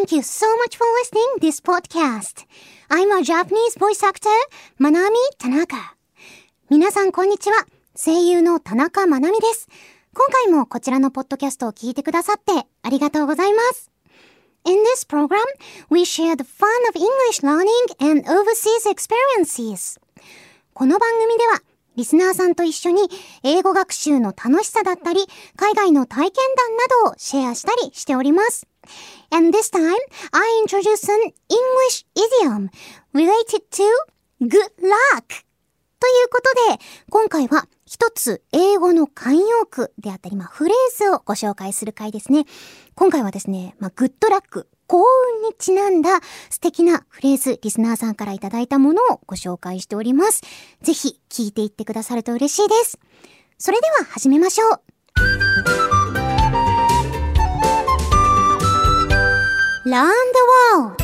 thank you so much for listening this podcast. I'm a Japanese voice actor, Manami Tanaka. 皆さんこんにちは。声優の田中まなみです。今回もこちらのポッドキャストを聞いてくださってありがとうございます。In this program, we share the fun of English learning and overseas experiences. この番組ではリスナーさんと一緒に英語学習の楽しさだったり、海外の体験談などをシェアしたりしております。And this time, I introduce an English idiom related to good luck. ということで、今回は一つ英語の慣用句であったり、まあ、フレーズをご紹介する回ですね。今回はですね、まあ、グッドラック、幸運にちなんだ素敵なフレーズ、リスナーさんからいただいたものをご紹介しております。ぜひ聞いていってくださると嬉しいです。それでは始めましょう。Learn the World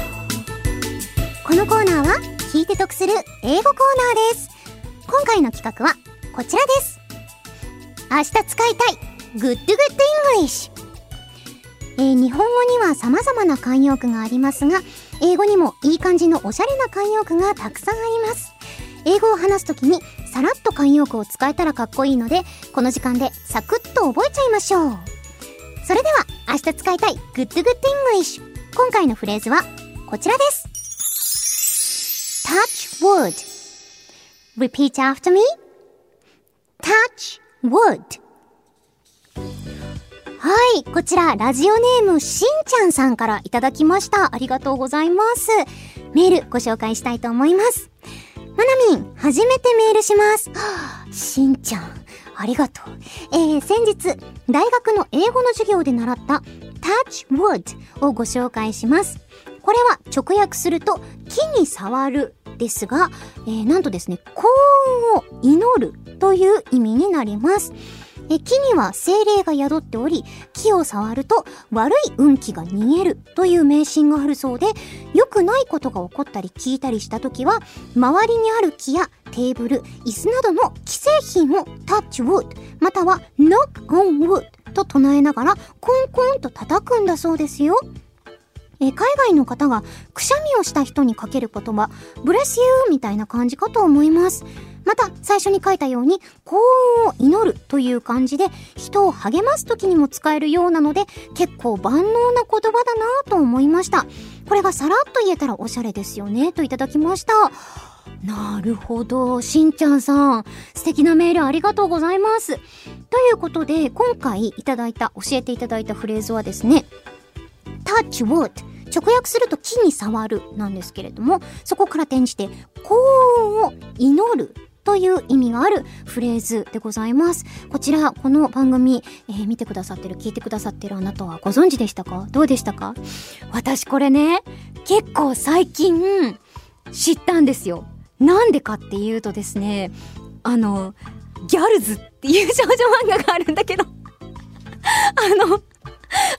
このコーナーは聞いて得する英語コーナーです。今回の企画はこちらです。明日使いたい Good Good English えー、日本語には様々な慣用句がありますが、英語にもいい感じのおしゃれな慣用句がたくさんあります。英語を話すときにさらっと慣用句を使えたらかっこいいので、この時間でサクッと覚えちゃいましょう。それでは、明日使いたい Good Good English。今回のフレーズはこちらです。touch wood. Repeat after me. touch wood. はい、こちら、ラジオネームしんちゃんさんからいただきました。ありがとうございます。メールご紹介したいと思います。まなみん、初めてメールします。はあ、しんちゃん、ありがとう。えー、先日、大学の英語の授業で習った touch wood をご紹介します。これは直訳すると、木に触るですが、えー、なんとですね、幸運を祈るという意味になります。え木には精霊が宿っており、木を触ると悪い運気が逃げるという迷信があるそうで、良くないことが起こったり聞いたりした時は、周りにある木やテーブル、椅子などの既製品を touch wood または knock on wood と唱えながらコンコンと叩くんだそうですよ。え海外の方がくしゃみをした人にかける言葉、ブレスユーみたいな感じかと思います。また、最初に書いたように、幸運を祈るという感じで、人を励ます時にも使えるようなので、結構万能な言葉だなと思いました。これがさらっと言えたらおしゃれですよね、といただきました。なるほど。しんちゃんさん、素敵なメールありがとうございます。ということで、今回いただいた、教えていただいたフレーズはですね、touch wood 直訳すると木に触るなんですけれども、そこから転じて幸運を祈るという意味があるフレーズでございます。こちら、この番組、えー、見てくださってる、聞いてくださってるあなたはご存知でしたか？どうでしたか？私これね、結構最近知ったんですよ。なんでかっていうとですね、あの、ギャルズっていう少女漫画があるんだけど あの、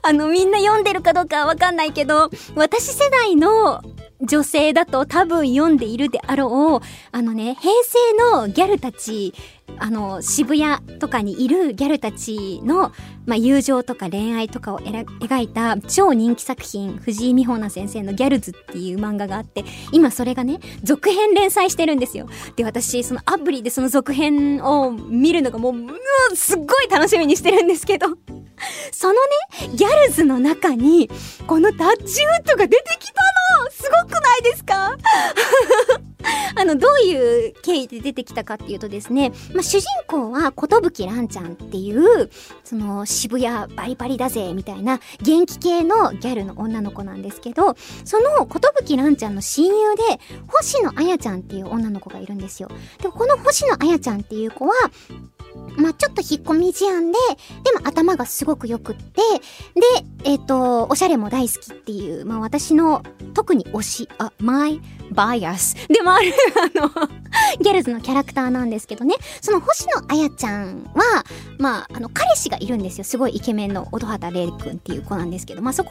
あの、みんな読んでるかどうかわかんないけど、私世代の女性だと多分読んでいるであろう、あのね、平成のギャルたち、あの、渋谷とかにいるギャルたちの、まあ、友情とか恋愛とかを描いた超人気作品、藤井美穂奈先生のギャルズっていう漫画があって、今それがね、続編連載してるんですよ。で、私、そのアプリでその続編を見るのがもう、もうすっごい楽しみにしてるんですけど。そのね、ギャルズの中に、このタッチウッドが出てきたのすごくないですか？あの、どういう経緯で出てきたかっていうとですね、まあ、主人公は、ことぶきらんちゃんっていう、その、渋谷バリバリだぜ、みたいな、元気系のギャルの女の子なんですけど、その、ことぶきらんちゃんの親友で、星野あやちゃんっていう女の子がいるんですよ。で、この星野あやちゃんっていう子は、まあ、ちょっと引っ込み思案で、でも頭がすごく良くって、で、えっ、ー、と、おしゃれも大好きっていう、まあ、私の特に推し、あ、my bias でもある、あの、ギャルズのキャラクターなんですけどね、その星野あやちゃんは、まあ、あの、彼氏がいるんですよ。すごいイケメンの音畑玲くんっていう子なんですけど、まあ、そこ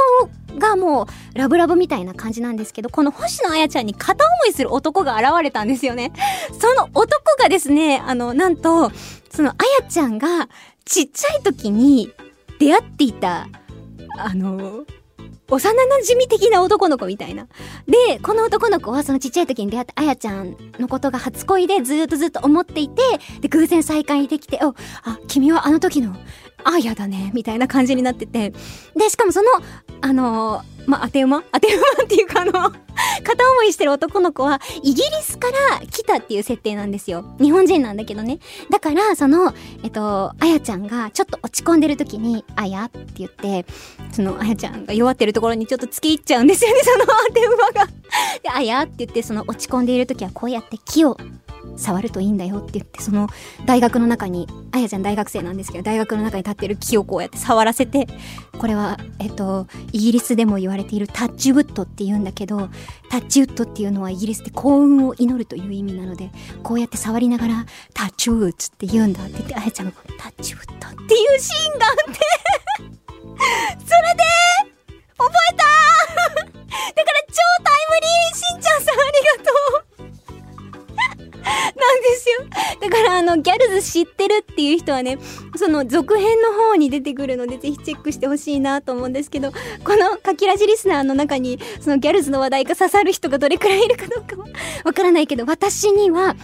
がもう、ラブラブみたいな感じなんですけど、この星野あやちゃんに片思いする男が現れたんですよね。その男がですね、あの、なんと、そのあやちゃんがちっちゃい時に出会っていた、あの、幼馴染的な男の子みたいな。で、この男の子はそのちっちゃい時に出会ったあやちゃんのことが初恋でずっとずっと思っていて、で、偶然再会できて、お、あ、君はあの時のあやだね、みたいな感じになってて。で、しかもその、あのま、当て馬？当て馬っていうかあの片思いしてる男の子は、イギリスから来たっていう設定なんですよ。日本人なんだけどね。だから、その、えっと、あやちゃんがちょっと落ち込んでる時に、あやって言って、その、あやちゃんが弱ってるところにちょっと付き入っちゃうんですよね、その電話がで、あやって言って、その落ち込んでいる時はこうやって木を触るといいんだよって言ってその大学の中にあやちゃん大学生なんですけど大学の中に立ってる木をこうやって触らせてこれはえっとイギリスでも言われているタッチウッドって言うんだけどタッチウッドっていうのはイギリスで幸運を祈るという意味なのでこうやって触りながらタッチウッドって言うんだって言ってあやちゃんがタッチウッドっていうシーンがあってそれ ギャルズ知ってるっていう人はね、その続編の方に出てくるので、ぜひチェックしてほしいなと思うんですけど、このかきらじリスナーの中に、そのギャルズの話題が刺さる人がどれくらいいるかどうかはわからないけど、私には、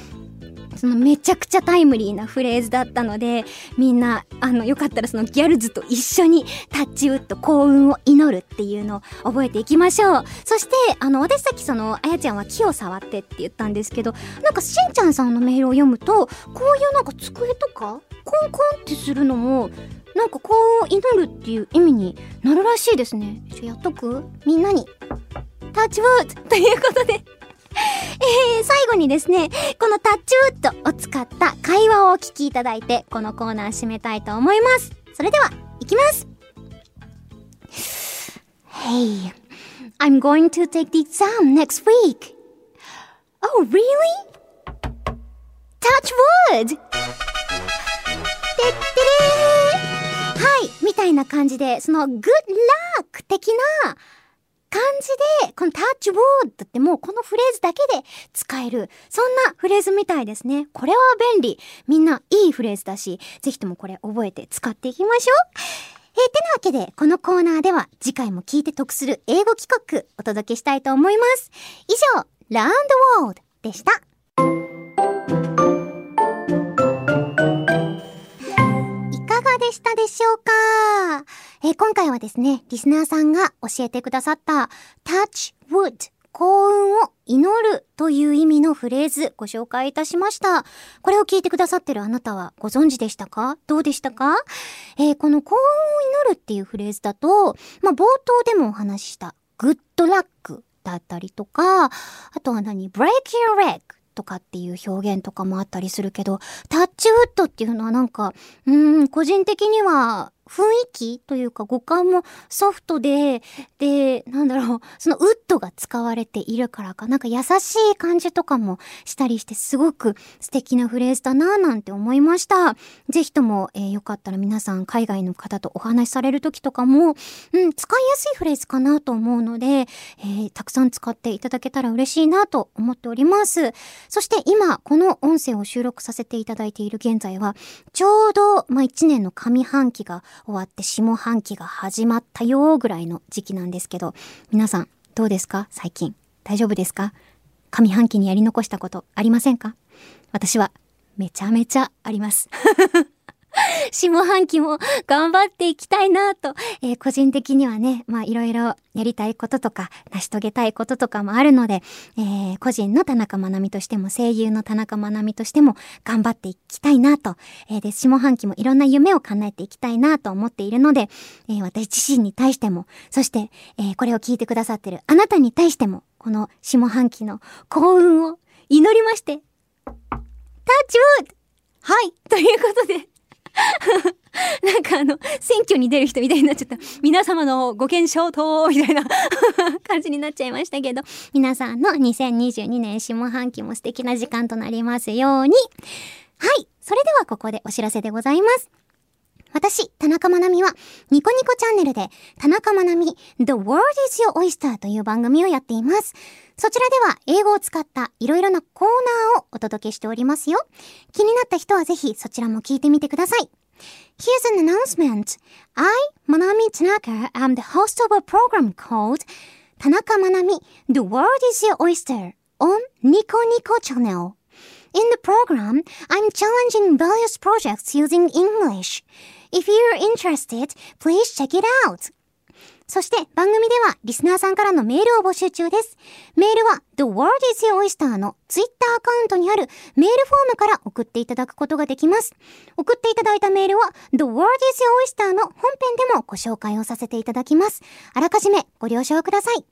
そのめちゃくちゃタイムリーなフレーズだったので、みんな、あの、よかったらそのギャルズと一緒にタッチウッド幸運を祈るっていうのを覚えていきましょう。そして、あの、私さっきその、あやちゃんは木を触ってって言ったんですけど、なんかしんちゃんさんのメールを読むと、こういうなんか机とか、コンコンってするのも、なんか幸運を祈るっていう意味になるらしいですね。ちょ、やっとく？みんなに。タッチウッドということでえー、最後にですね、このタッチウッドを使った会話をお聞きいただいて、このコーナー締めたいと思います。それでは、いきます Hey, I'm going to take the exam next week. Oh, really? Touch wood! てってれーはい、みたいな感じで、その good luck 的な感じで、このタッチウォードってもうこのフレーズだけで使える、そんなフレーズみたいですね。これは便利。みんないいフレーズだし、ぜひともこれ覚えて使っていきましょう。えー、てなわけで、このコーナーでは次回も聞いて得する英語企画お届けしたいと思います。以上、ラウンドウォードでした。したでしょうか？え、今回はですね、リスナーさんが教えてくださった touch wood 幸運を祈るという意味のフレーズご紹介いたしました。これを聞いてくださってるあなたはご存知でしたか？どうでしたか？えー、この幸運を祈るっていうフレーズだと、まあ、冒頭でもお話しした good luck だったりとか、あとは何？break your leg とかっていう表現とかもあったりするけど、タッチウッドっていうのはなんか、うん、個人的には雰囲気というか五感もソフトで、で、なんだろう、そのウッドが使われているからか、なんか優しい感じとかもしたりしてすごく素敵なフレーズだなぁなんて思いました。ぜひとも、えー、よかったら皆さん海外の方とお話しされる時とかも、うん、使いやすいフレーズかなと思うので、えー、たくさん使っていただけたら嬉しいなと思っております。そして今、この音声を収録させていただいている現在は、ちょうど、まあ、1年の上半期が終わって下半期が始まったよぐらいの時期なんですけど、皆さんどうですか？最近。大丈夫ですか？上半期にやり残したことありませんか？私はめちゃめちゃあります。下半期も頑張っていきたいなと、えー、個人的にはね、まあいろいろやりたいこととか、成し遂げたいこととかもあるので、えー、個人の田中まなみとしても、声優の田中まなみとしても頑張っていきたいなと、えー、で、下半期もいろんな夢を叶えていきたいなと思っているので、え私自身に対しても、そして、えこれを聞いてくださってるあなたに対しても、この下半期の幸運を祈りまして、タッチウッド！はい、ということで、なんかあの、選挙に出る人みたいになっちゃった。皆様のご健勝と、みたいな 感じになっちゃいましたけど、皆さんの2022年下半期も素敵な時間となりますように。はい。それではここでお知らせでございます。私、田中まなみは、ニコニコチャンネルで、田中まなみ、The World is Your Oyster という番組をやっています。そちらでは、英語を使ったいろいろなコーナーをお届けしておりますよ。気になった人はぜひそちらも聞いてみてください。Here's an announcement. I, Manami Tanaka, am the host of a program called Tanaka Manami, The World is Your Oyster on Nico Nico channel. In the program, I'm challenging various projects using English. If you're interested, please check it out. そして番組ではリスナーさんからのメールを募集中です。メールは The World is Your Oyster のツイッターアカウントにあるメールフォームから送っていただくことができます。送っていただいたメールは The World is Your Oyster の本編でもご紹介をさせていただきます。あらかじめご了承ください。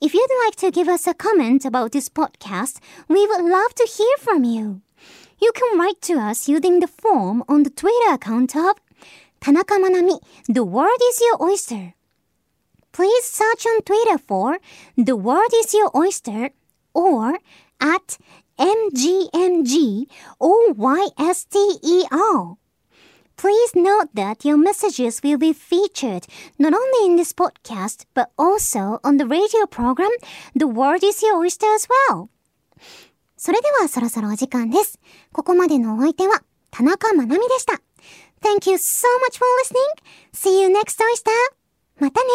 If you'd like to give us a comment about this podcast, we would love to hear from you. You can write to us using the form on the Twitter account of 田中まなみ The World is Your Oyster. Please search on Twitter for The World is Your Oyster or at MGMGOYSTER. Please note that your messages will be featured not only in this podcast but also on the radio program The World is Your Oyster as well. それではそろそろお時間です。ここまでのお相手は田中まなみでした。Thank you so much for listening. See you next oyster. またね。